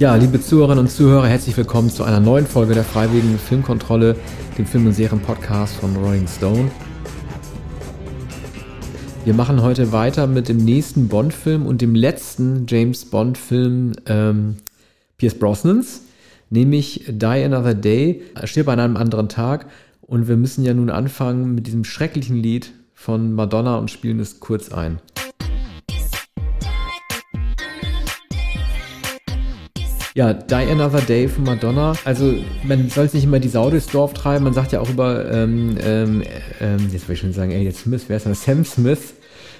Ja, liebe Zuhörerinnen und Zuhörer, herzlich willkommen zu einer neuen Folge der Freiwilligen Filmkontrolle, dem Film- und Serien-Podcast von Rolling Stone. Wir machen heute weiter mit dem nächsten Bond-Film und dem letzten James Bond-Film ähm, Pierce Brosnans, nämlich Die Another Day, stirb an einem anderen Tag. Und wir müssen ja nun anfangen mit diesem schrecklichen Lied von Madonna und spielen es kurz ein. Ja, Die Another Day von Madonna. Also, man soll es nicht immer die Sau durchs Dorf treiben. Man sagt ja auch über, ähm, ähm, ähm, jetzt will ich schon sagen, ey, Smith, wer ist das? Sam Smith.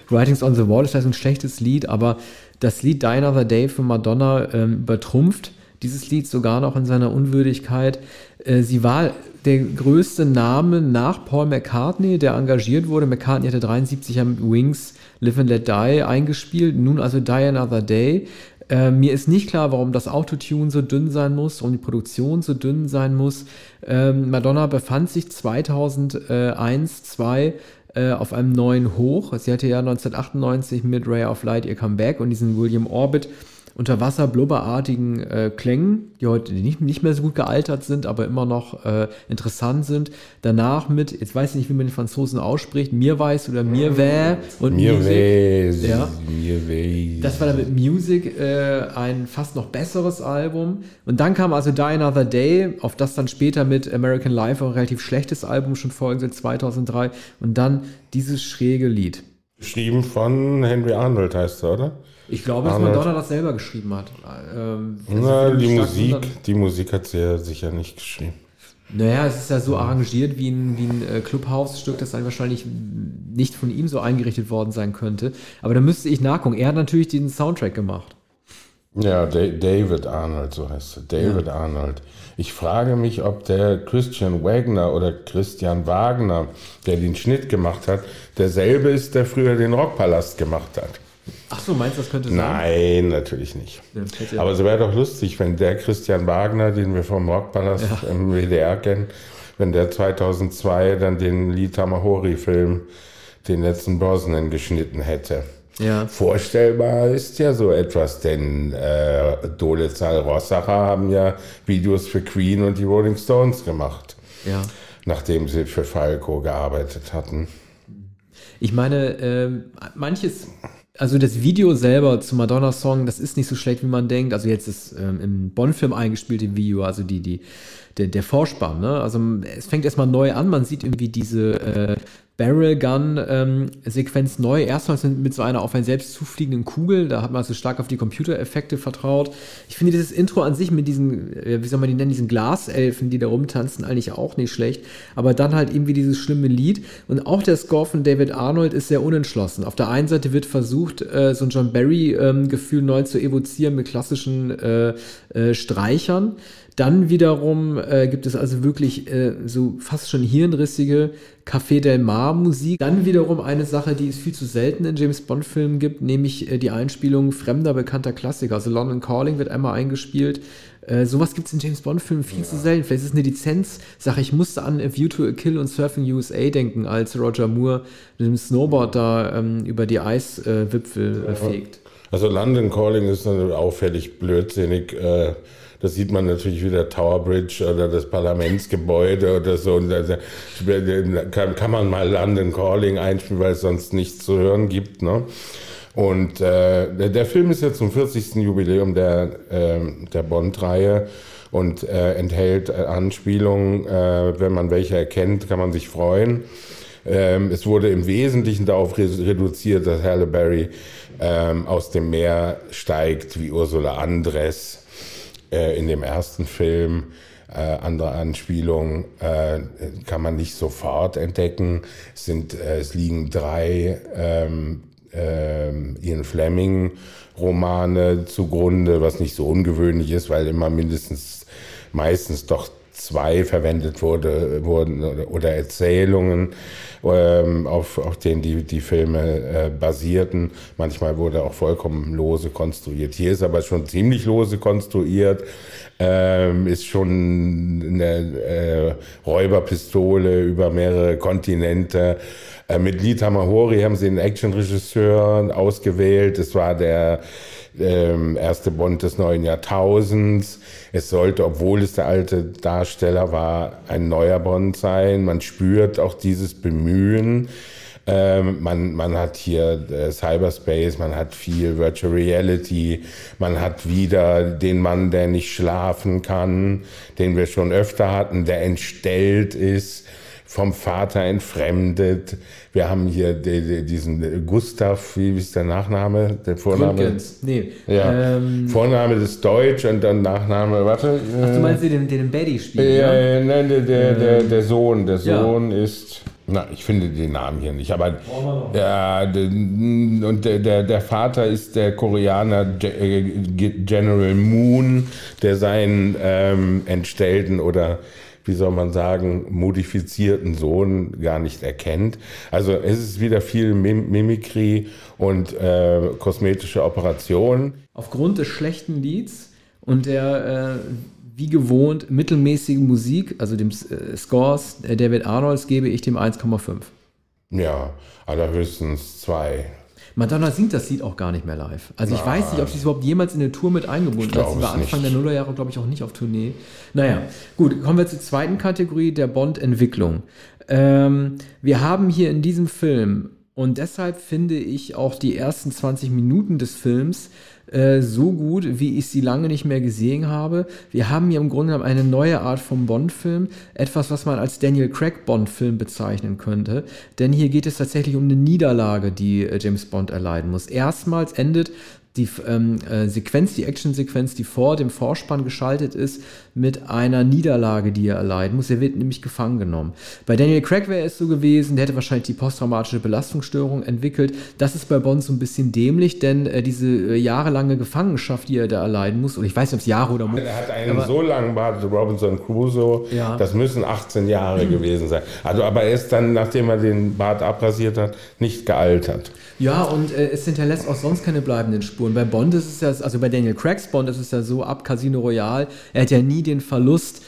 Writings on the Wall ist das ein schlechtes Lied, aber das Lied Die Another Day von Madonna ähm, übertrumpft dieses Lied sogar noch in seiner Unwürdigkeit. Äh, sie war der größte Name nach Paul McCartney, der engagiert wurde. McCartney hatte 73 am Wings Live and Let Die eingespielt, nun also Die Another Day. Äh, mir ist nicht klar, warum das Autotune so dünn sein muss, warum die Produktion so dünn sein muss. Ähm, Madonna befand sich 2001, 2002 äh, auf einem neuen Hoch. Sie hatte ja 1998 mit Ray of Light ihr Comeback und diesen William Orbit unter Wasser blubberartigen äh, Klängen, die heute nicht, nicht mehr so gut gealtert sind, aber immer noch äh, interessant sind. Danach mit, jetzt weiß ich nicht, wie man den Franzosen ausspricht, Mirweiß oder Mirwä und Mirwä. Ja. Mirwä. Das war dann mit Music äh, ein fast noch besseres Album. Und dann kam also Die Another Day, auf das dann später mit American Life ein relativ schlechtes Album schon folgen seit 2003. Und dann dieses schräge Lied. Geschrieben von Henry Arnold heißt er, oder? Ich glaube, dass Arnold. Madonna das selber geschrieben hat. Ähm, Na, die Musik, die Musik hat sie ja sicher nicht geschrieben. Naja, es ist ja so arrangiert wie ein, wie ein äh, Clubhouse-Stück, das dann wahrscheinlich nicht von ihm so eingerichtet worden sein könnte. Aber da müsste ich nachgucken. Er hat natürlich den Soundtrack gemacht. Ja, David Arnold, so heißt er. David ja. Arnold. Ich frage mich, ob der Christian Wagner oder Christian Wagner, der den Schnitt gemacht hat, derselbe ist, der früher den Rockpalast gemacht hat. Ach so, meinst du, das könnte sein? Nein, natürlich nicht. Ja, Aber es wäre doch lustig, wenn der Christian Wagner, den wir vom Rockpalast ja. im WDR kennen, wenn der 2002 dann den Lee Tamahori-Film, den letzten Brosnan, geschnitten hätte. Ja. Vorstellbar ist ja so etwas, denn äh, Dole Zahl Rossacher haben ja Videos für Queen und die Rolling Stones gemacht. Ja. Nachdem sie für Falco gearbeitet hatten. Ich meine, äh, manches also das Video selber zum Madonna-Song, das ist nicht so schlecht, wie man denkt. Also jetzt ist ähm, im Bonn-Film eingespielte Video, also die, die, der, der Vorspann, ne? Also es fängt erstmal neu an, man sieht irgendwie diese äh, Barrel Gun ähm, neu. Erstmal mit so einer auf einen selbst zufliegenden Kugel. Da hat man also stark auf die Computereffekte vertraut. Ich finde dieses Intro an sich mit diesen, äh, wie soll man die nennen, diesen Glaselfen, die da rumtanzen, eigentlich auch nicht schlecht. Aber dann halt irgendwie dieses schlimme Lied. Und auch der Score von David Arnold ist sehr unentschlossen. Auf der einen Seite wird versucht, äh, so ein John Barry-Gefühl ähm, neu zu evozieren mit klassischen äh, äh, Streichern. Dann wiederum äh, gibt es also wirklich äh, so fast schon hirnrissige Café Del Mar Musik. Dann wiederum eine Sache, die es viel zu selten in James Bond Filmen gibt, nämlich äh, die Einspielung fremder bekannter Klassiker. Also London Calling wird einmal eingespielt. Äh, sowas gibt es in James Bond Filmen viel ja. zu selten. Vielleicht ist es eine Lizenzsache. Ich musste an A View to a Kill und Surfing USA denken, als Roger Moore mit dem Snowboard da ähm, über die Eiswipfel äh, fegt. Also London Calling ist auffällig blödsinnig äh, da sieht man natürlich wieder Tower Bridge oder das Parlamentsgebäude oder so. Und da kann, kann man mal London Calling einspielen, weil es sonst nichts zu hören gibt. Ne? Und äh, der, der, Film ist jetzt zum 40. Jubiläum der, äh, der Bond-Reihe und äh, enthält äh, Anspielungen. Äh, wenn man welche erkennt, kann man sich freuen. Ähm, es wurde im Wesentlichen darauf reduziert, dass Halle Berry ähm, aus dem Meer steigt wie Ursula Andres äh, in dem ersten Film. Äh, andere Anspielungen äh, kann man nicht sofort entdecken. Es, sind, äh, es liegen drei ähm, äh, Ian Fleming Romane zugrunde, was nicht so ungewöhnlich ist, weil immer mindestens meistens doch zwei verwendet wurde, wurden oder Erzählungen, ähm, auf, auf denen die, die Filme äh, basierten. Manchmal wurde auch vollkommen lose konstruiert. Hier ist aber schon ziemlich lose konstruiert. Ähm, ist schon eine äh, Räuberpistole über mehrere Kontinente. Äh, mit Lee Tamahori haben sie einen Actionregisseur ausgewählt. Es war der ähm, erste Bond des neuen Jahrtausends. Es sollte, obwohl es der alte Darsteller war, ein neuer Bond sein. Man spürt auch dieses Bemühen. Ähm, man, man hat hier äh, Cyberspace, man hat viel Virtual Reality, man hat wieder den Mann, der nicht schlafen kann, den wir schon öfter hatten, der entstellt ist vom Vater entfremdet. Wir haben hier die, die, diesen Gustav, wie ist der Nachname? Der Vorname? Gründgens. Nee. Ja. Ähm, Vorname ist Deutsch und dann Nachname, warte. Ach, du meinst den, den Betty spielt? Ja, ja, nein, der, der, der, der Sohn. Der Sohn ja. ist. Na, ich finde den Namen hier nicht, aber ja, und der, der, der Vater ist der Koreaner äh, General Moon, der seinen ähm, entstellten oder wie soll man sagen, modifizierten Sohn gar nicht erkennt. Also es ist wieder viel Mim Mimikry und äh, kosmetische Operationen. Aufgrund des schlechten Lieds und der äh, wie gewohnt mittelmäßigen Musik, also dem äh, Scores David Arnolds, gebe ich dem 1,5. Ja, allerhöchstens zwei. Madonna singt das Lied auch gar nicht mehr live. Also ich weiß nicht, ob sie es überhaupt jemals in eine Tour mit eingebunden hat. Sie war Anfang nicht. der Nullerjahre, glaube ich, auch nicht auf Tournee. Naja, gut, kommen wir zur zweiten Kategorie, der Bond-Entwicklung. Ähm, wir haben hier in diesem Film, und deshalb finde ich auch die ersten 20 Minuten des Films äh, so gut, wie ich sie lange nicht mehr gesehen habe. Wir haben hier im Grunde genommen eine neue Art von Bond-Film, etwas, was man als Daniel Craig Bond-Film bezeichnen könnte. Denn hier geht es tatsächlich um eine Niederlage, die äh, James Bond erleiden muss. Erstmals endet die ähm, äh, Sequenz, die Action-Sequenz, die vor dem Vorspann geschaltet ist, mit einer Niederlage, die er erleiden muss. Er wird nämlich gefangen genommen. Bei Daniel Craig wäre es so gewesen, der hätte wahrscheinlich die posttraumatische Belastungsstörung entwickelt. Das ist bei Bond so ein bisschen dämlich, denn äh, diese äh, jahrelange Gefangenschaft, die er da erleiden muss, und ich weiß nicht, ob es Jahre oder Monate. Er hat einen aber, so langen Bart, Robinson Crusoe, ja. das müssen 18 Jahre mhm. gewesen sein. Also, aber er ist dann, nachdem er den Bart abrasiert hat, nicht gealtert. Ja, und äh, es hinterlässt auch sonst keine bleibenden Spuren. Bei Bond ist es ja, also bei Daniel Craigs Bond ist es ja so, ab Casino Royale, er hat ja nie den Verlust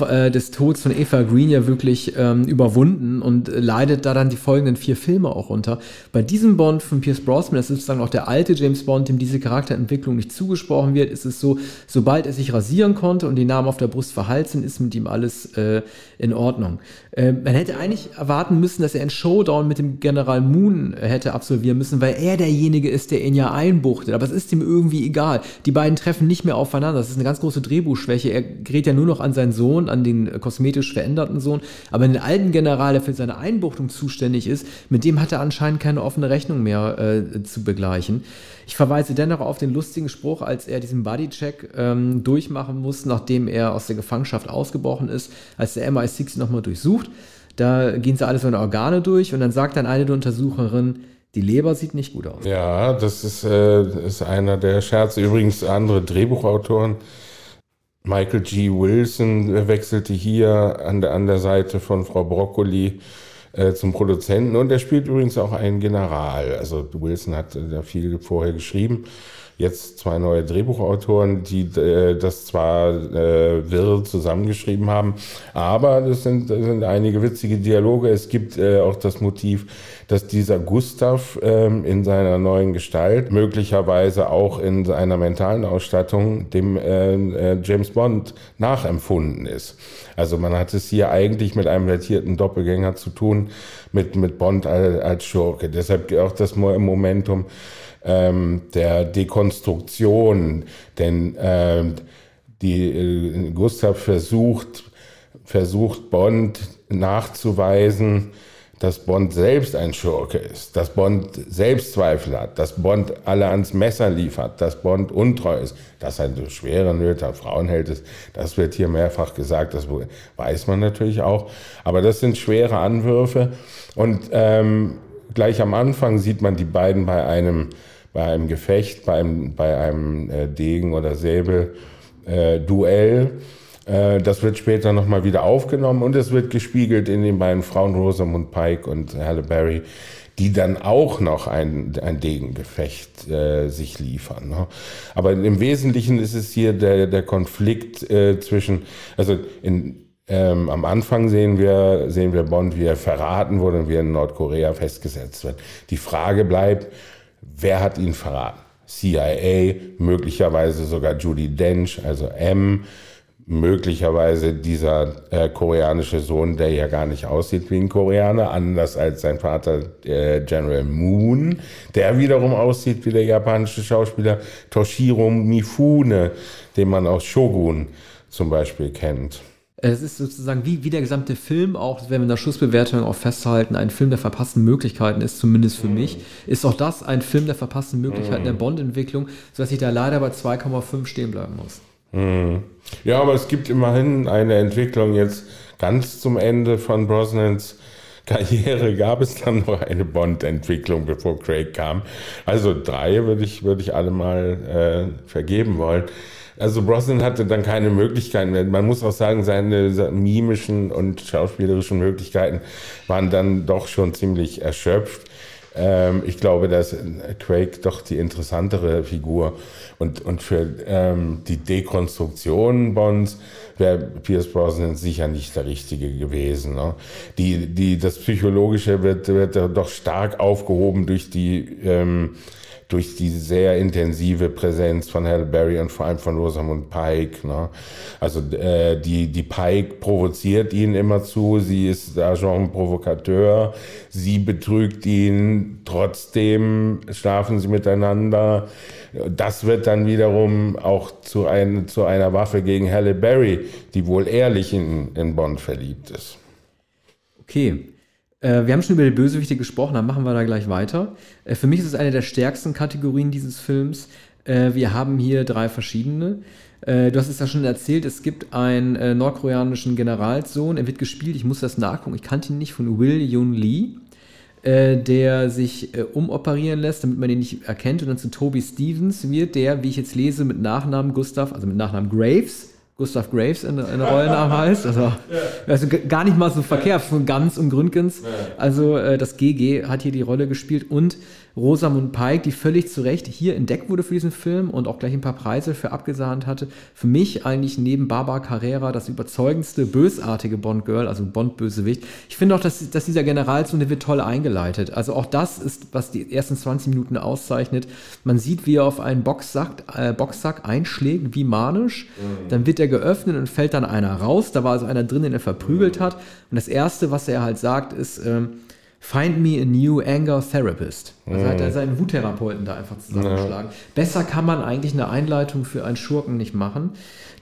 äh, des Todes von Eva Green ja wirklich ähm, überwunden und leidet da dann die folgenden vier Filme auch unter. Bei diesem Bond von Pierce Brosnan, das ist sozusagen auch der alte James Bond, dem diese Charakterentwicklung nicht zugesprochen wird, ist es so, sobald er sich rasieren konnte und die Namen auf der Brust verhalten, ist mit ihm alles äh, in Ordnung. Äh, man hätte eigentlich erwarten müssen, dass er einen Showdown mit dem General Moon äh, hätte absolvieren müssen, weil er derjenige ist, der ihn ja einbuchtet. Aber es ist ihm irgendwie egal. Die beiden treffen nicht mehr aufeinander. Das ist eine ganz große Drehbuchschwäche. Er gerät ja nur noch an seinen Sohn, an den äh, kosmetisch veränderten Sohn. Aber den alten General, der für seine Einbuchtung zuständig ist, mit dem hat er anscheinend keine offene Rechnung mehr äh, zu begleichen. Ich verweise dennoch auf den lustigen Spruch, als er diesen Bodycheck ähm, durchmachen muss, nachdem er aus der Gefangenschaft ausgebrochen ist, als der MI6 nochmal durchsucht. Da gehen sie alle seine Organe durch und dann sagt dann eine der Untersucherinnen, die Leber sieht nicht gut aus. Ja, das ist, äh, ist einer der Scherze. Übrigens andere Drehbuchautoren. Michael G. Wilson wechselte hier an der, an der Seite von Frau Broccoli äh, zum Produzenten und er spielt übrigens auch einen General. Also Wilson hat da viel vorher geschrieben jetzt zwei neue Drehbuchautoren, die äh, das zwar äh, wirr zusammengeschrieben haben, aber das sind, das sind einige witzige Dialoge. Es gibt äh, auch das Motiv, dass dieser Gustav ähm, in seiner neuen Gestalt, möglicherweise auch in seiner mentalen Ausstattung, dem äh, äh, James Bond nachempfunden ist. Also man hat es hier eigentlich mit einem vertierten Doppelgänger zu tun, mit, mit Bond als, als Schurke. Deshalb auch das Momentum, ähm, der Dekonstruktion, denn äh, die, äh, Gustav versucht, versucht Bond nachzuweisen, dass Bond selbst ein Schurke ist, dass Bond Selbstzweifel hat, dass Bond alle ans Messer liefert, dass Bond untreu ist, dass er eine schwere Nöte an ist, das wird hier mehrfach gesagt, das weiß man natürlich auch. Aber das sind schwere Anwürfe. Und ähm, gleich am Anfang sieht man die beiden bei einem bei einem Gefecht, bei einem, bei einem äh, Degen- oder Säbel-Duell. Äh, das wird später nochmal wieder aufgenommen und es wird gespiegelt in den beiden Frauen Rosamund Pike und Halle Berry, die dann auch noch ein, ein Degengefecht äh, sich liefern. Ne? Aber im Wesentlichen ist es hier der, der Konflikt äh, zwischen, also in, ähm, am Anfang sehen wir, sehen wir Bond, wie er verraten wurde und wie er in Nordkorea festgesetzt wird. Die Frage bleibt, wer hat ihn verraten? CIA, möglicherweise sogar Judy Dench, also M, möglicherweise dieser äh, koreanische Sohn, der ja gar nicht aussieht wie ein Koreaner, anders als sein Vater äh, General Moon, der wiederum aussieht wie der japanische Schauspieler Toshiro Mifune, den man aus Shogun zum Beispiel kennt. Es ist sozusagen wie, wie der gesamte Film, auch werden wir in der Schlussbewertung auch festhalten, ein Film der verpassten Möglichkeiten ist, zumindest für mich, ist auch das ein Film der verpassten Möglichkeiten der Bond-Entwicklung, sodass ich da leider bei 2,5 stehen bleiben muss. Mhm. Ja, aber es gibt immerhin eine Entwicklung jetzt ganz zum Ende von Brosnans Karriere gab es dann noch eine Bond-Entwicklung, bevor Craig kam. Also drei würde ich, würde ich alle mal äh, vergeben wollen. Also Brosnan hatte dann keine Möglichkeiten mehr. Man muss auch sagen, seine mimischen und schauspielerischen Möglichkeiten waren dann doch schon ziemlich erschöpft. Ähm, ich glaube, dass Craig doch die interessantere Figur und, und für ähm, die Dekonstruktion Bonds wäre Pierce Brosnan sicher nicht der Richtige gewesen. Ne? Die, die, das Psychologische wird, wird doch stark aufgehoben durch die ähm, durch die sehr intensive Präsenz von Halle Berry und vor allem von Rosamund Pike. Ne? Also äh, die, die Pike provoziert ihn immer zu, sie ist Agent Provokateur, sie betrügt ihn, trotzdem schlafen sie miteinander. Das wird dann wiederum auch zu, ein, zu einer Waffe gegen Halle Berry, die wohl ehrlich in, in Bond verliebt ist. Okay, wir haben schon über die Bösewichte gesprochen, dann machen wir da gleich weiter. Äh, für mich ist es eine der stärksten Kategorien dieses Films. Äh, wir haben hier drei verschiedene. Äh, du hast es ja schon erzählt, es gibt einen äh, nordkoreanischen Generalssohn, er wird gespielt, ich muss das nachgucken, ich kannte ihn nicht, von Will Yoon Lee äh, der sich umoperieren lässt, damit man ihn nicht erkennt. Und dann zu Toby Stevens wird der, wie ich jetzt lese, mit Nachnamen Gustav, also mit Nachnamen Graves, Gustav Graves in, in Rollennamen heißt. Also, also gar nicht mal so verkehrt von Ganz und Gründgens. Also äh, das GG hat hier die Rolle gespielt und Rosamund Pike, die völlig zu Recht hier entdeckt wurde für diesen Film und auch gleich ein paar Preise für abgesahnt hatte. Für mich eigentlich neben Barbara Carrera das überzeugendste bösartige Bond-Girl, also Bond-Bösewicht. Ich finde auch, dass, dass dieser Generalsohn, der wird toll eingeleitet. Also auch das ist, was die ersten 20 Minuten auszeichnet. Man sieht, wie er auf einen Boxsack, äh, Boxsack einschlägt, wie manisch. Mhm. Dann wird er geöffnet und fällt dann einer raus. Da war also einer drin, den er verprügelt mhm. hat. Und das Erste, was er halt sagt, ist, ähm, Find me a new anger therapist. Also hat er seinen Wuttherapeuten da einfach zusammengeschlagen. Ja. Besser kann man eigentlich eine Einleitung für einen Schurken nicht machen.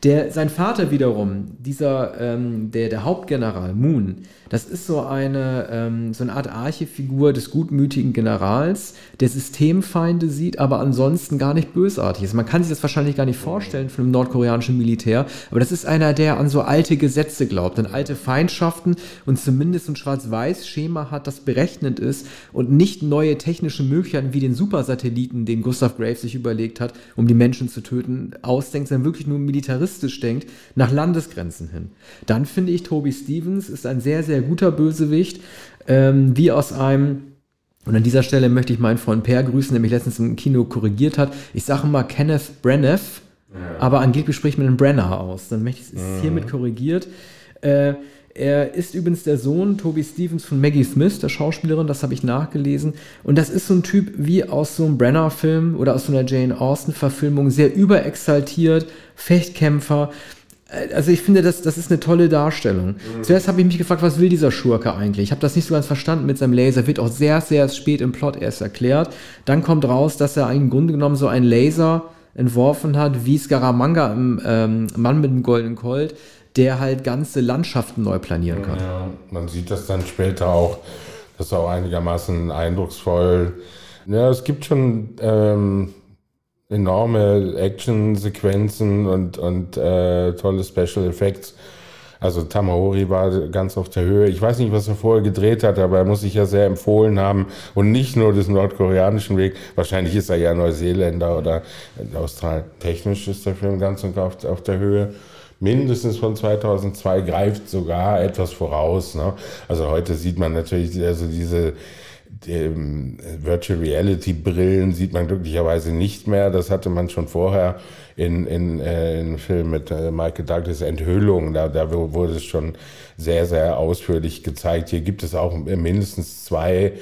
Der, sein Vater wiederum, dieser, ähm, der, der Hauptgeneral Moon, das ist so eine, ähm, so eine Art Archefigur des gutmütigen Generals, der Systemfeinde sieht, aber ansonsten gar nicht bösartig ist. Man kann sich das wahrscheinlich gar nicht vorstellen von einem nordkoreanischen Militär, aber das ist einer, der an so alte Gesetze glaubt, an alte Feindschaften und zumindest ein Schwarz-Weiß-Schema hat, das berechnend ist und nicht neue technische Möglichkeiten wie den Supersatelliten, den Gustav Graves sich überlegt hat, um die Menschen zu töten, ausdenkt, sondern wirklich nur Militaristen realistisch denkt, nach Landesgrenzen hin. Dann finde ich, Toby Stevens ist ein sehr, sehr guter Bösewicht, ähm, wie aus einem und an dieser Stelle möchte ich meinen Freund Per grüßen, der mich letztens im Kino korrigiert hat. Ich sage mal Kenneth Branagh, ja. aber angeblich spricht man den Brenner aus. Dann möchte ich es mhm. hiermit korrigiert. Äh, er ist übrigens der Sohn Toby Stevens von Maggie Smith, der Schauspielerin, das habe ich nachgelesen. Und das ist so ein Typ wie aus so einem Brenner-Film oder aus so einer Jane Austen-Verfilmung, sehr überexaltiert, Fechtkämpfer. Äh, also ich finde, das, das ist eine tolle Darstellung. Mhm. Zuerst habe ich mich gefragt, was will dieser Schurke eigentlich? Ich habe das nicht so ganz verstanden mit seinem Laser. Wird auch sehr, sehr spät im Plot erst erklärt. Dann kommt raus, dass er im Grunde genommen so einen Laser entworfen hat, wie Scaramanga im ähm, Mann mit dem goldenen Colt, der halt ganze Landschaften neu planieren kann. Ja, man sieht das dann später auch, das ist auch einigermaßen eindrucksvoll. Ja, es gibt schon ähm, enorme Action-Sequenzen und, und äh, tolle Special Effects. Also Tamahori war ganz auf der Höhe. Ich weiß nicht, was er vorher gedreht hat, aber er muss sich ja sehr empfohlen haben und nicht nur des nordkoreanischen Weg. Wahrscheinlich ist er ja Neuseeländer oder Australien. Technisch ist der Film ganz und gar auf, auf der Höhe mindestens von 2002, greift sogar etwas voraus. Ne? Also heute sieht man natürlich also diese die, ähm, Virtual Reality Brillen sieht man glücklicherweise nicht mehr. Das hatte man schon vorher in, in, äh, in Film mit äh, Michael Douglas Enthüllung. Da, da wurde es schon sehr, sehr ausführlich gezeigt. Hier gibt es auch mindestens zwei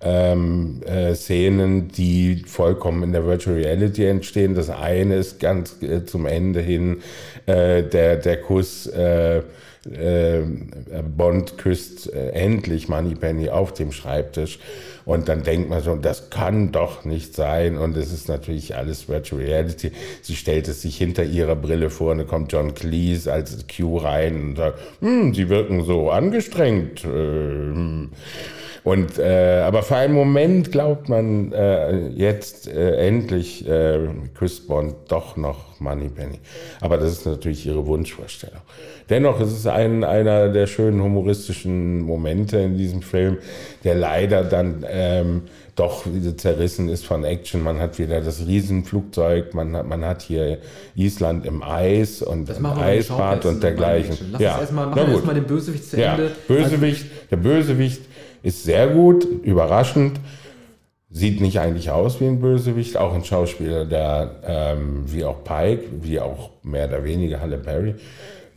ähm, äh, Szenen, die vollkommen in der Virtual Reality entstehen. Das eine ist ganz äh, zum Ende hin äh, der, der Kuss. Äh, äh, Bond küsst äh, endlich Moneypenny auf dem Schreibtisch und dann denkt man so, das kann doch nicht sein und es ist natürlich alles Virtual Reality. Sie stellt es sich hinter ihrer Brille vor und dann kommt John Cleese als Q rein und sagt, hm, sie wirken so angestrengt. Äh, und äh, aber für einen Moment glaubt man äh, jetzt äh, endlich äh, küsst Bond doch noch Moneypenny. Aber das ist natürlich ihre Wunschvorstellung. Dennoch ist es ein, einer der schönen humoristischen Momente in diesem Film, der leider dann ähm, doch zerrissen ist von Action. Man hat wieder das Riesenflugzeug, man hat, man hat hier Island im Eis und das Eisbad und dergleichen. Lass ja. erstmal machen wir erstmal den Bösewicht zu ja. Ende. Bösewicht, also, der Bösewicht ist sehr gut, überraschend. Sieht nicht eigentlich aus wie ein Bösewicht, auch ein Schauspieler, der ähm, wie auch Pike, wie auch mehr oder weniger Halle Berry,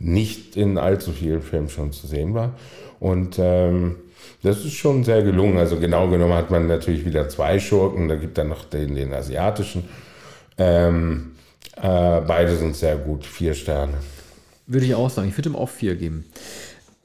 nicht in allzu vielen Filmen schon zu sehen war. Und ähm, das ist schon sehr gelungen. Also genau genommen hat man natürlich wieder zwei Schurken, da gibt dann noch den, den asiatischen. Ähm, äh, beide sind sehr gut, vier Sterne. Würde ich auch sagen. Ich würde ihm auch vier geben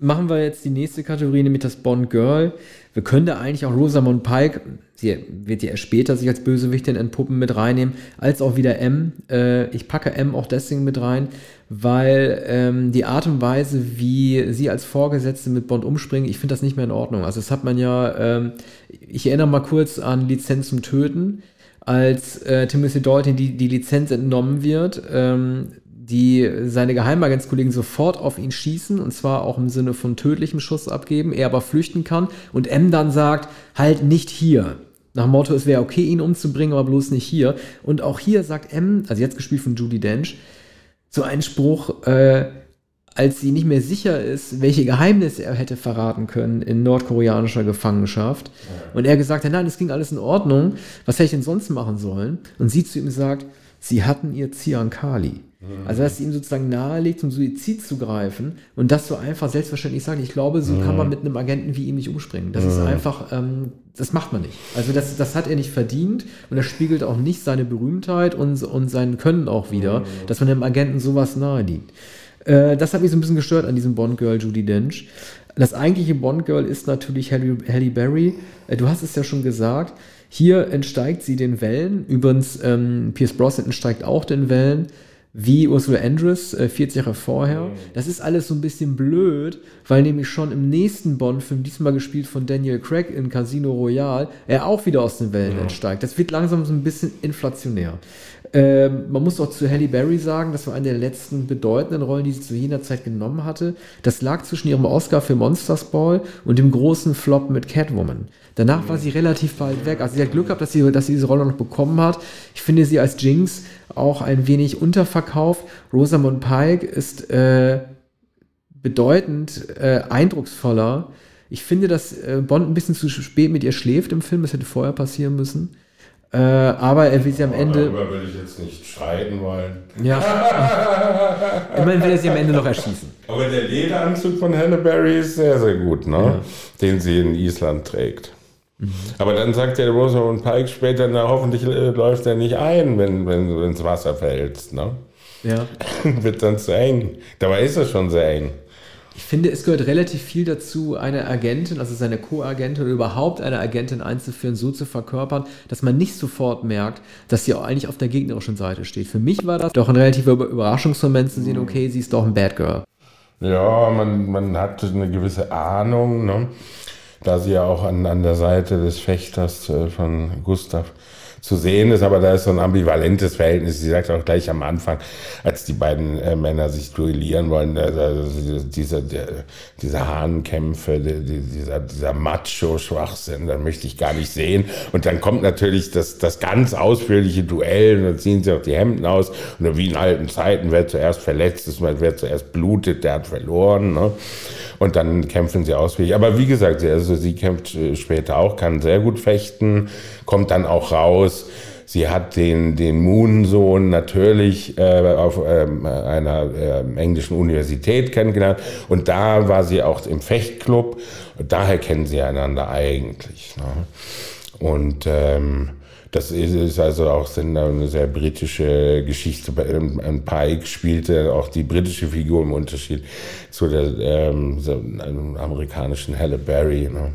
machen wir jetzt die nächste Kategorie, nämlich das Bond Girl. Wir können da eigentlich auch Rosamund Pike, sie wird ja erst später sich als Bösewichtin entpuppen, mit reinnehmen, als auch wieder M. Äh, ich packe M auch deswegen mit rein, weil ähm, die Art und Weise, wie sie als Vorgesetzte mit Bond umspringen, ich finde das nicht mehr in Ordnung. Also das hat man ja, ähm, ich erinnere mal kurz an Lizenz zum Töten als äh, Timothy Dalton die, die Lizenz entnommen wird, ähm, die seine Geheimagentskollegen sofort auf ihn schießen und zwar auch im Sinne von tödlichem Schuss abgeben, er aber flüchten kann und M dann sagt, halt nicht hier. Nach dem Motto, es wäre okay, ihn umzubringen, aber bloß nicht hier. Und auch hier sagt M, also jetzt gespielt von Judy Dench, so einen Spruch, äh, als sie nicht mehr sicher ist, welche Geheimnisse er hätte verraten können in nordkoreanischer Gefangenschaft. Und er gesagt hat, nein, es ging alles in Ordnung, was hätte ich denn sonst machen sollen? Und sie zu ihm sagt, sie hatten ihr Ziankali. Mhm. Also, dass sie ihm sozusagen nahelegt, zum Suizid zu greifen und das so einfach selbstverständlich sagen. Ich glaube, so kann man mhm. mit einem Agenten wie ihm nicht umspringen. Das ist mhm. einfach, ähm, das macht man nicht. Also, das, das hat er nicht verdient und das spiegelt auch nicht seine Berühmtheit und, und sein Können auch wieder, dass man einem Agenten sowas naheliegt. Äh, das hat mich so ein bisschen gestört an diesem Bond-Girl Judy Dench. Das eigentliche Bond-Girl ist natürlich Halle, Halle Berry. Äh, du hast es ja schon gesagt. Hier entsteigt sie den Wellen. Übrigens, ähm, Pierce Brosnan entsteigt auch den Wellen wie Ursula Andress äh, 40 Jahre vorher. Mhm. Das ist alles so ein bisschen blöd, weil nämlich schon im nächsten Bond-Film, diesmal gespielt von Daniel Craig in Casino Royale, er auch wieder aus den Wellen ja. entsteigt. Das wird langsam so ein bisschen inflationär. Ähm, man muss auch zu Halle Berry sagen, das war eine der letzten bedeutenden Rollen, die sie zu jener Zeit genommen hatte. Das lag zwischen ihrem Oscar für Monsters Ball und dem großen Flop mit Catwoman. Danach war sie relativ bald weg. Also sie hat Glück gehabt, dass sie, dass sie diese Rolle noch bekommen hat. Ich finde sie als Jinx auch ein wenig unterverkauft. Rosamund Pike ist äh, bedeutend äh, eindrucksvoller. Ich finde, dass äh, Bond ein bisschen zu spät mit ihr schläft im Film. Das hätte vorher passieren müssen. Äh, aber er will sie am Ende. Darüber will ich jetzt nicht streiten wollen. Ja. Immerhin will er sie am Ende noch erschießen. Aber der Lederanzug von Halle Berry ist sehr, sehr gut, ne? Ja. Den sie in Island trägt. Mhm. Aber dann sagt der Rosamund Pike später, na hoffentlich äh, läuft er nicht ein, wenn wenn ins Wasser fällt. Ne? Ja. Wird dann zu eng. Dabei ist es schon sehr eng. Ich finde, es gehört relativ viel dazu, eine Agentin, also seine Co-Agentin oder überhaupt eine Agentin einzuführen, so zu verkörpern, dass man nicht sofort merkt, dass sie auch eigentlich auf der gegnerischen Seite steht. Für mich war das doch ein relativer Überraschungsmoment zu sehen, okay, sie ist doch ein Bad Girl. Ja, man, man hat eine gewisse Ahnung, ne? Da sie ja auch an, an der Seite des Fechters äh, von Gustav zu sehen ist, aber da ist so ein ambivalentes Verhältnis. Sie sagt auch gleich am Anfang, als die beiden äh, Männer sich duellieren wollen, also diese, der, Hahnkämpfe, die, dieser, dieser Macho-Schwachsinn, da möchte ich gar nicht sehen. Und dann kommt natürlich das, das ganz ausführliche Duell und dann ziehen sie auch die Hemden aus und wie in alten Zeiten, wer zuerst verletzt ist, wer zuerst blutet, der hat verloren. Ne? Und dann kämpfen sie ausführlich. Aber wie gesagt, sie, also sie kämpft äh, später auch, kann sehr gut fechten, kommt dann auch raus. Sie hat den, den Moon-Sohn natürlich äh, auf ähm, einer äh, englischen Universität kennengelernt. Und da war sie auch im Fechtclub. Daher kennen sie einander eigentlich. Ne? Und ähm, das ist, also auch eine sehr britische Geschichte. Ein Pike spielte auch die britische Figur im Unterschied zu der ähm, amerikanischen Halle Berry. Ne?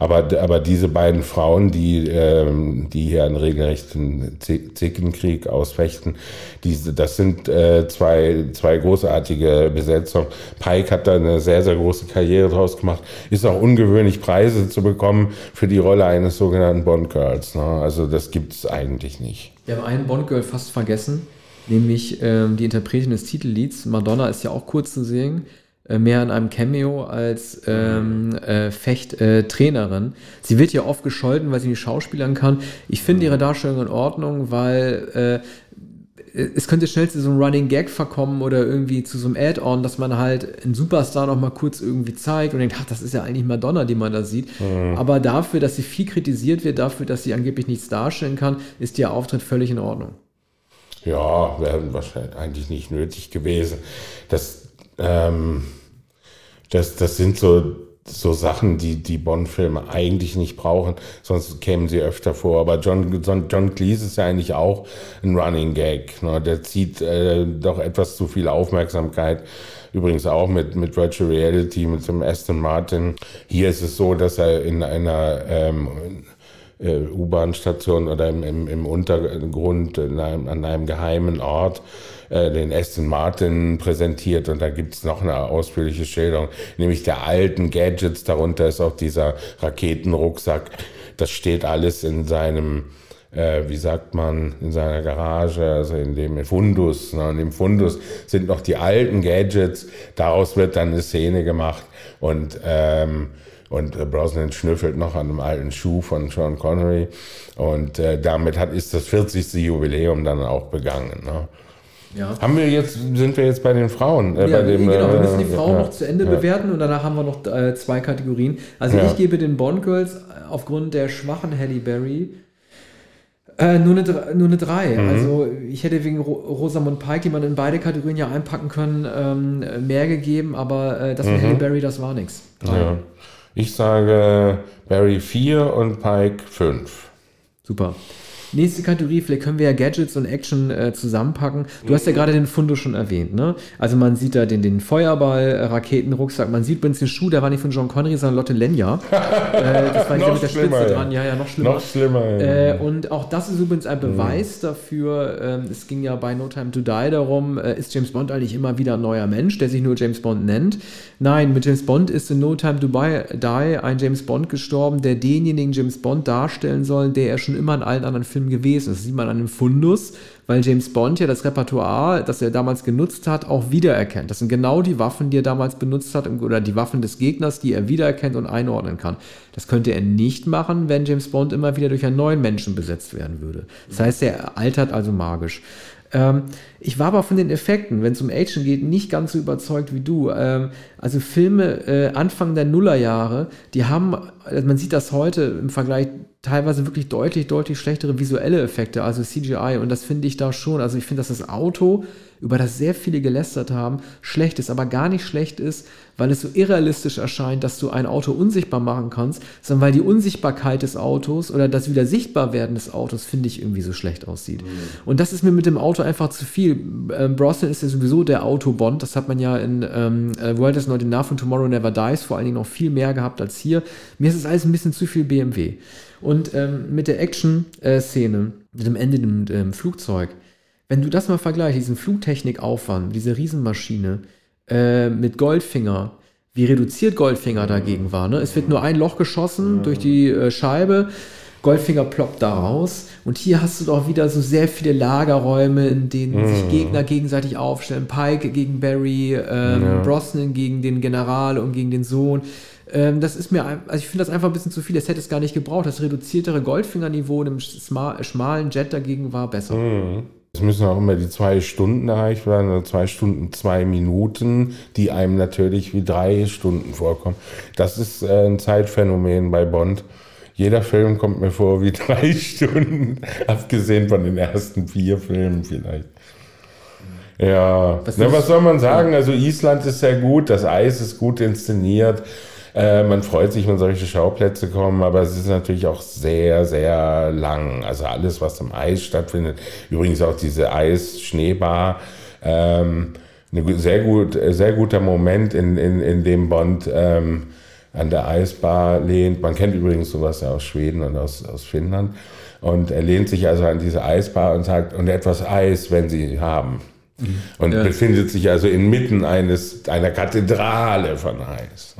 Aber, aber diese beiden Frauen, die, ähm, die hier einen regelrechten Zickenkrieg ausfechten, diese, das sind äh, zwei, zwei großartige Besetzungen. Pike hat da eine sehr, sehr große Karriere draus gemacht. Ist auch ungewöhnlich, Preise zu bekommen für die Rolle eines sogenannten Bond-Girls. Ne? Also das gibt es eigentlich nicht. Wir haben einen Bond-Girl fast vergessen, nämlich ähm, die Interpretin des Titellieds. Madonna ist ja auch kurz zu sehen. Äh, mehr in einem Cameo als ähm, äh, Fecht-Trainerin. Äh, sie wird ja oft gescholten, weil sie nicht schauspielern kann. Ich finde ihre Darstellung in Ordnung, weil äh, es könnte schnell zu so einem Running Gag verkommen oder irgendwie zu so einem Add-on, dass man halt einen Superstar noch mal kurz irgendwie zeigt und denkt, ach, das ist ja eigentlich Madonna, die man da sieht. Mhm. Aber dafür, dass sie viel kritisiert wird, dafür, dass sie angeblich nichts darstellen kann, ist ihr Auftritt völlig in Ordnung. Ja, wäre wahrscheinlich eigentlich nicht nötig gewesen. Das, ähm, das, das sind so, so Sachen, die die Bond-Filme eigentlich nicht brauchen, sonst kämen sie öfter vor. Aber John, John, John Cleese ist ja eigentlich auch ein Running Gag. Ne? Der zieht äh, doch etwas zu viel Aufmerksamkeit. Übrigens auch mit, mit Virtual Reality, mit dem Aston Martin. Hier ist es so, dass er in einer ähm, äh, U-Bahn-Station oder im, im, im Untergrund einem, an einem geheimen Ort äh, den Aston Martin präsentiert und da gibt's noch eine ausführliche Schilderung, nämlich der alten Gadgets. Darunter ist auch dieser Raketenrucksack. Das steht alles in seinem äh, wie sagt man, in seiner Garage, also in dem Fundus. Ne? Und im Fundus sind noch die alten Gadgets. Daraus wird dann eine Szene gemacht und ähm, und äh, Brosnan schnüffelt noch an einem alten Schuh von Sean Connery und äh, damit hat ist das 40. Jubiläum dann auch begangen. Ne? Ja. Haben wir jetzt, sind wir jetzt bei den Frauen? Äh, ja, bei dem, genau, wir müssen die äh, Frauen ja, noch zu Ende bewerten und danach haben wir noch äh, zwei Kategorien. Also ich gebe den Bond Girls aufgrund der schwachen Halle Berry äh, nur, eine, nur eine 3. Mhm. Also ich hätte wegen Ro Rosamund Pike, die man in beide Kategorien ja einpacken können, ähm, mehr gegeben, aber äh, das mit mhm. Halle Berry, das war nichts. Ja. Ich sage Barry 4 und Pike 5. Super. Nächste Kategorie, vielleicht können wir ja Gadgets und Action äh, zusammenpacken. Du hast ja gerade den Fundo schon erwähnt, ne? Also man sieht da den, den Feuerball, äh, Raketenrucksack, man sieht übrigens den Schuh, der war nicht von John Connery, sondern Lotte Lenya. äh, das war hier mit der Spitze dran, ja, ja, noch schlimmer. Noch schlimmer, ja. Äh, und auch das ist übrigens ein mhm. Beweis mhm. dafür, ähm, es ging ja bei No Time to Die darum, äh, ist James Bond eigentlich immer wieder ein neuer Mensch, der sich nur James Bond nennt? Nein, mit James Bond ist in No Time to Die ein James Bond gestorben, der denjenigen James Bond darstellen soll, der er schon immer in allen anderen Filmen Film gewesen. Das sieht man an dem Fundus, weil James Bond ja das Repertoire, das er damals genutzt hat, auch wiedererkennt. Das sind genau die Waffen, die er damals benutzt hat oder die Waffen des Gegners, die er wiedererkennt und einordnen kann. Das könnte er nicht machen, wenn James Bond immer wieder durch einen neuen Menschen besetzt werden würde. Das heißt, er altert also magisch. Ähm, ich war aber von den Effekten, wenn es um Action geht, nicht ganz so überzeugt wie du. Ähm, also Filme äh, Anfang der Nullerjahre, die haben, also man sieht das heute im Vergleich teilweise wirklich deutlich, deutlich schlechtere visuelle Effekte, also CGI. Und das finde ich da schon. Also ich finde, dass das Auto, über das sehr viele gelästert haben, schlecht ist, aber gar nicht schlecht ist, weil es so irrealistisch erscheint, dass du ein Auto unsichtbar machen kannst, sondern weil die Unsichtbarkeit des Autos oder das wieder Sichtbarwerden des Autos, finde ich, irgendwie so schlecht aussieht. Mhm. Und das ist mir mit dem Auto einfach zu viel. Ähm, Brosnan ist ja sowieso der Autobond. Das hat man ja in ähm, äh, World is Not Enough und Tomorrow Never Dies vor allen Dingen noch viel mehr gehabt als hier. Mir ist es alles ein bisschen zu viel BMW. Und ähm, mit der Action-Szene, mit dem Ende dem, dem Flugzeug, wenn du das mal vergleichst, diesen Flugtechnikaufwand, diese Riesenmaschine äh, mit Goldfinger, wie reduziert Goldfinger dagegen war. Ne? Es wird nur ein Loch geschossen durch die äh, Scheibe. Goldfinger ploppt da raus. Und hier hast du doch wieder so sehr viele Lagerräume, in denen mhm. sich Gegner gegenseitig aufstellen. Pike gegen Barry, ähm, ja. Brosnan gegen den General und gegen den Sohn. Ähm, das ist mir, also ich finde das einfach ein bisschen zu viel. Das hätte es gar nicht gebraucht. Das reduziertere Goldfingerniveau in einem schmalen Jet dagegen war besser. Mhm. Es müssen auch immer die zwei Stunden erreicht werden, also zwei Stunden, zwei Minuten, die einem natürlich wie drei Stunden vorkommen. Das ist äh, ein Zeitphänomen bei Bond. Jeder Film kommt mir vor wie drei Stunden, abgesehen von den ersten vier Filmen vielleicht. Ja, was, Na, was soll man sagen? Also Island ist sehr gut, das Eis ist gut inszeniert. Äh, man freut sich, wenn solche Schauplätze kommen, aber es ist natürlich auch sehr, sehr lang. Also alles, was im Eis stattfindet. Übrigens auch diese Eis-Schneebar. Ähm, ein sehr, gut, sehr guter Moment, in, in, in dem Bond ähm, an der Eisbar lehnt. Man kennt übrigens sowas ja aus Schweden und aus, aus Finnland. Und er lehnt sich also an diese Eisbar und sagt, und etwas Eis, wenn Sie haben. Mhm. Und ja. befindet sich also inmitten eines, einer Kathedrale von Eis.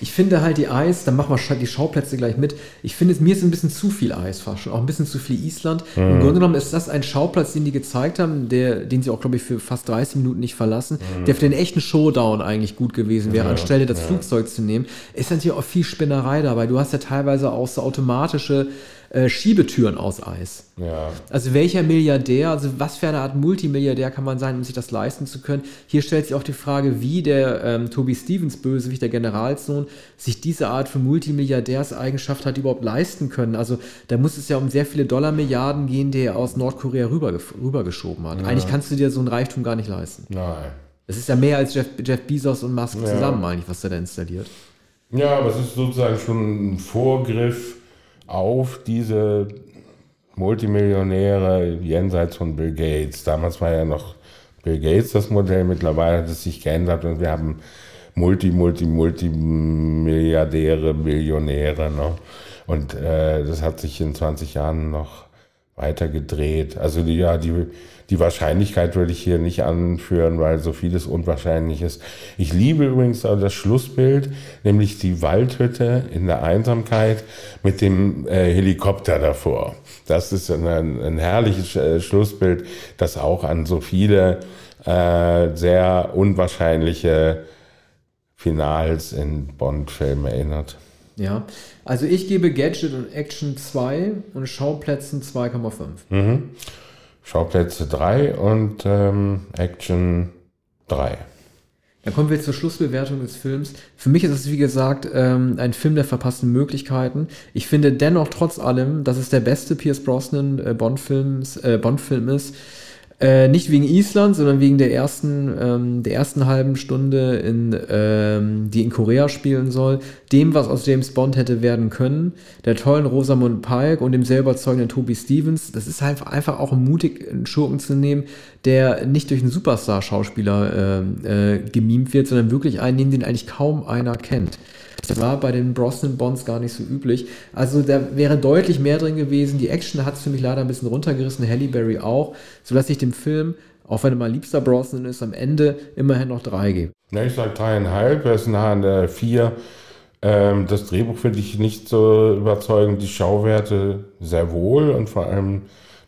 Ich finde halt die Eis, dann machen wir die Schauplätze gleich mit. Ich finde, mir ist ein bisschen zu viel Eis fast schon, auch ein bisschen zu viel Island. Mhm. Im Grunde genommen ist das ein Schauplatz, den die gezeigt haben, der, den sie auch, glaube ich, für fast 30 Minuten nicht verlassen, mhm. der für den echten Showdown eigentlich gut gewesen wäre, ja, anstelle das ja. Flugzeug zu nehmen. Ist natürlich auch viel Spinnerei dabei. Du hast ja teilweise auch so automatische äh, Schiebetüren aus Eis. Ja. Also welcher Milliardär, also was für eine Art Multimilliardär kann man sein, um sich das leisten zu können? Hier stellt sich auch die Frage, wie der ähm, Toby Stevens Bösewicht, der Generalsohn, sich diese Art von Multimilliardärseigenschaft hat überhaupt leisten können. Also da muss es ja um sehr viele Dollarmilliarden gehen, die er aus Nordkorea rüber, rübergeschoben hat. Ja. Eigentlich kannst du dir so einen Reichtum gar nicht leisten. Nein. Das ist ja mehr als Jeff, Jeff Bezos und Musk ja. zusammen eigentlich, was er da installiert. Ja, aber es ist sozusagen schon ein Vorgriff auf diese Multimillionäre jenseits von Bill Gates. Damals war ja noch Bill Gates das Modell, mittlerweile hat es sich geändert und wir haben Multi, Multi, Multimilliardäre, Millionäre. Ne? Und äh, das hat sich in 20 Jahren noch weiter gedreht. Also die, ja, die, die Wahrscheinlichkeit würde ich hier nicht anführen, weil so vieles unwahrscheinlich ist. Ich liebe übrigens auch das Schlussbild, nämlich die Waldhütte in der Einsamkeit mit dem äh, Helikopter davor. Das ist ein, ein herrliches äh, Schlussbild, das auch an so viele äh, sehr unwahrscheinliche Finals in Bond-Filmen erinnert. Ja, also ich gebe Gadget und Action 2 und Schauplätzen 2,5. Mhm. Schauplätze 3 und ähm, Action 3. Dann kommen wir zur Schlussbewertung des Films. Für mich ist es, wie gesagt, ähm, ein Film der verpassten Möglichkeiten. Ich finde dennoch trotz allem, dass es der beste Pierce Brosnan äh, Bond-Film äh, Bond ist äh, nicht wegen Island, sondern wegen der ersten, ähm, der ersten halben Stunde, in, ähm, die in Korea spielen soll, dem, was aus James Bond hätte werden können, der tollen Rosamund Pike und dem selber zeugenden Toby Stevens. Das ist halt einfach auch mutig, einen Schurken zu nehmen, der nicht durch einen Superstar-Schauspieler äh, äh, gemimt wird, sondern wirklich einen, den eigentlich kaum einer kennt. Das war bei den Brosnan Bonds gar nicht so üblich. Also da wäre deutlich mehr drin gewesen. Die Action hat es für mich leider ein bisschen runtergerissen, Halle Berry auch, sodass ich dem Film, auch wenn er mein liebster Brosnan ist, am Ende immerhin noch drei gebe. Ja, ich sage dreieinhalb, an der vier. Ähm, das Drehbuch finde ich nicht so überzeugend, die Schauwerte sehr wohl und vor allem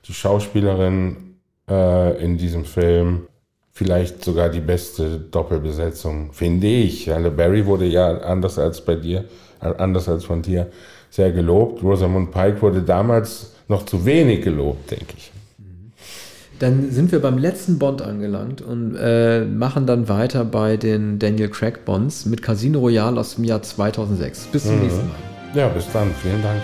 die Schauspielerin äh, in diesem Film vielleicht sogar die beste Doppelbesetzung, finde ich. Halle Berry wurde ja anders als bei dir, anders als von dir, sehr gelobt. Rosamund Pike wurde damals noch zu wenig gelobt, denke ich. Dann sind wir beim letzten Bond angelangt und äh, machen dann weiter bei den Daniel Craig Bonds mit Casino Royale aus dem Jahr 2006. Bis zum mhm. nächsten Mal. Ja, bis dann. Vielen Dank.